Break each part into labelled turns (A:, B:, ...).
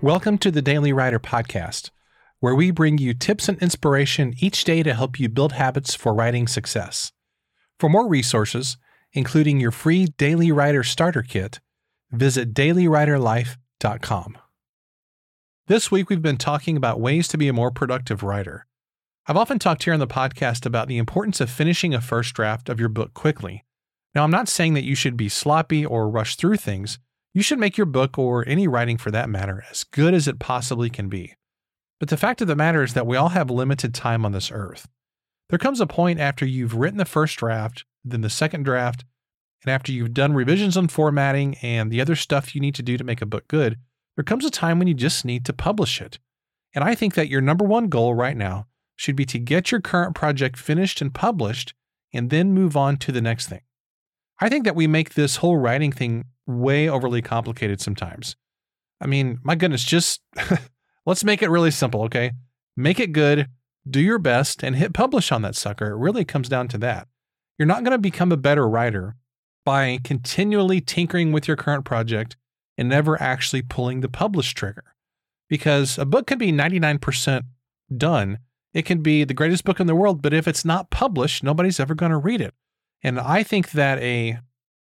A: Welcome to the Daily Writer Podcast, where we bring you tips and inspiration each day to help you build habits for writing success. For more resources, including your free Daily Writer Starter Kit, visit dailywriterlife.com. This week, we've been talking about ways to be a more productive writer. I've often talked here on the podcast about the importance of finishing a first draft of your book quickly. Now, I'm not saying that you should be sloppy or rush through things you should make your book, or any writing for that matter, as good as it possibly can be. But the fact of the matter is that we all have limited time on this earth. There comes a point after you've written the first draft, then the second draft, and after you've done revisions on formatting and the other stuff you need to do to make a book good, there comes a time when you just need to publish it. And I think that your number one goal right now should be to get your current project finished and published and then move on to the next thing. I think that we make this whole writing thing way overly complicated sometimes. I mean, my goodness, just let's make it really simple, okay? Make it good, do your best, and hit publish on that sucker. It really comes down to that. You're not going to become a better writer by continually tinkering with your current project and never actually pulling the publish trigger. Because a book can be 99% done. It can be the greatest book in the world, but if it's not published, nobody's ever going to read it. And I think that a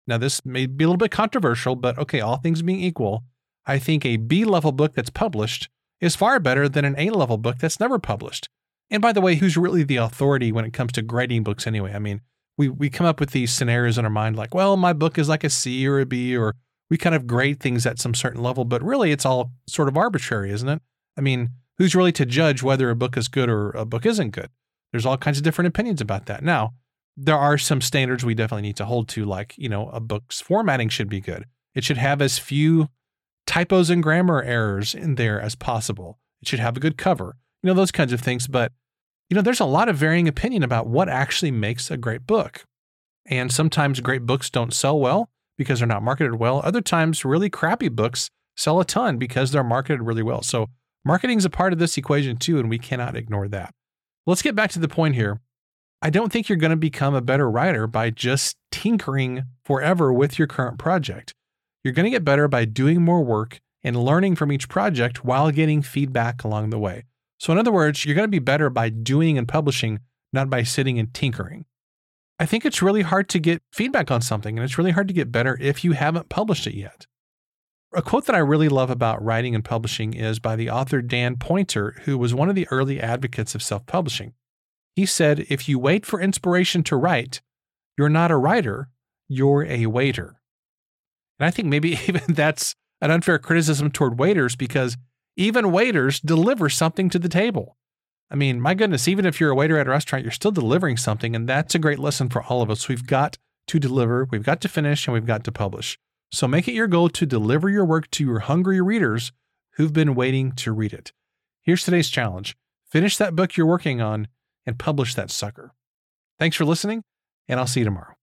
A: now, this may be a little bit controversial, but okay, all things being equal, I think a B level book that's published is far better than an A level book that's never published. And by the way, who's really the authority when it comes to grading books anyway? I mean, we, we come up with these scenarios in our mind like, well, my book is like a C or a B, or we kind of grade things at some certain level, but really it's all sort of arbitrary, isn't it? I mean, who's really to judge whether a book is good or a book isn't good? There's all kinds of different opinions about that. Now, there are some standards we definitely need to hold to, like, you know, a book's formatting should be good. It should have as few typos and grammar errors in there as possible. It should have a good cover, you know, those kinds of things. But, you know, there's a lot of varying opinion about what actually makes a great book. And sometimes great books don't sell well because they're not marketed well. Other times, really crappy books sell a ton because they're marketed really well. So, marketing is a part of this equation too, and we cannot ignore that. Let's get back to the point here. I don't think you're going to become a better writer by just tinkering forever with your current project. You're going to get better by doing more work and learning from each project while getting feedback along the way. So, in other words, you're going to be better by doing and publishing, not by sitting and tinkering. I think it's really hard to get feedback on something, and it's really hard to get better if you haven't published it yet. A quote that I really love about writing and publishing is by the author Dan Poynter, who was one of the early advocates of self publishing. He said, if you wait for inspiration to write, you're not a writer, you're a waiter. And I think maybe even that's an unfair criticism toward waiters because even waiters deliver something to the table. I mean, my goodness, even if you're a waiter at a restaurant, you're still delivering something. And that's a great lesson for all of us. We've got to deliver, we've got to finish, and we've got to publish. So make it your goal to deliver your work to your hungry readers who've been waiting to read it. Here's today's challenge finish that book you're working on and publish that sucker. Thanks for listening, and I'll see you tomorrow.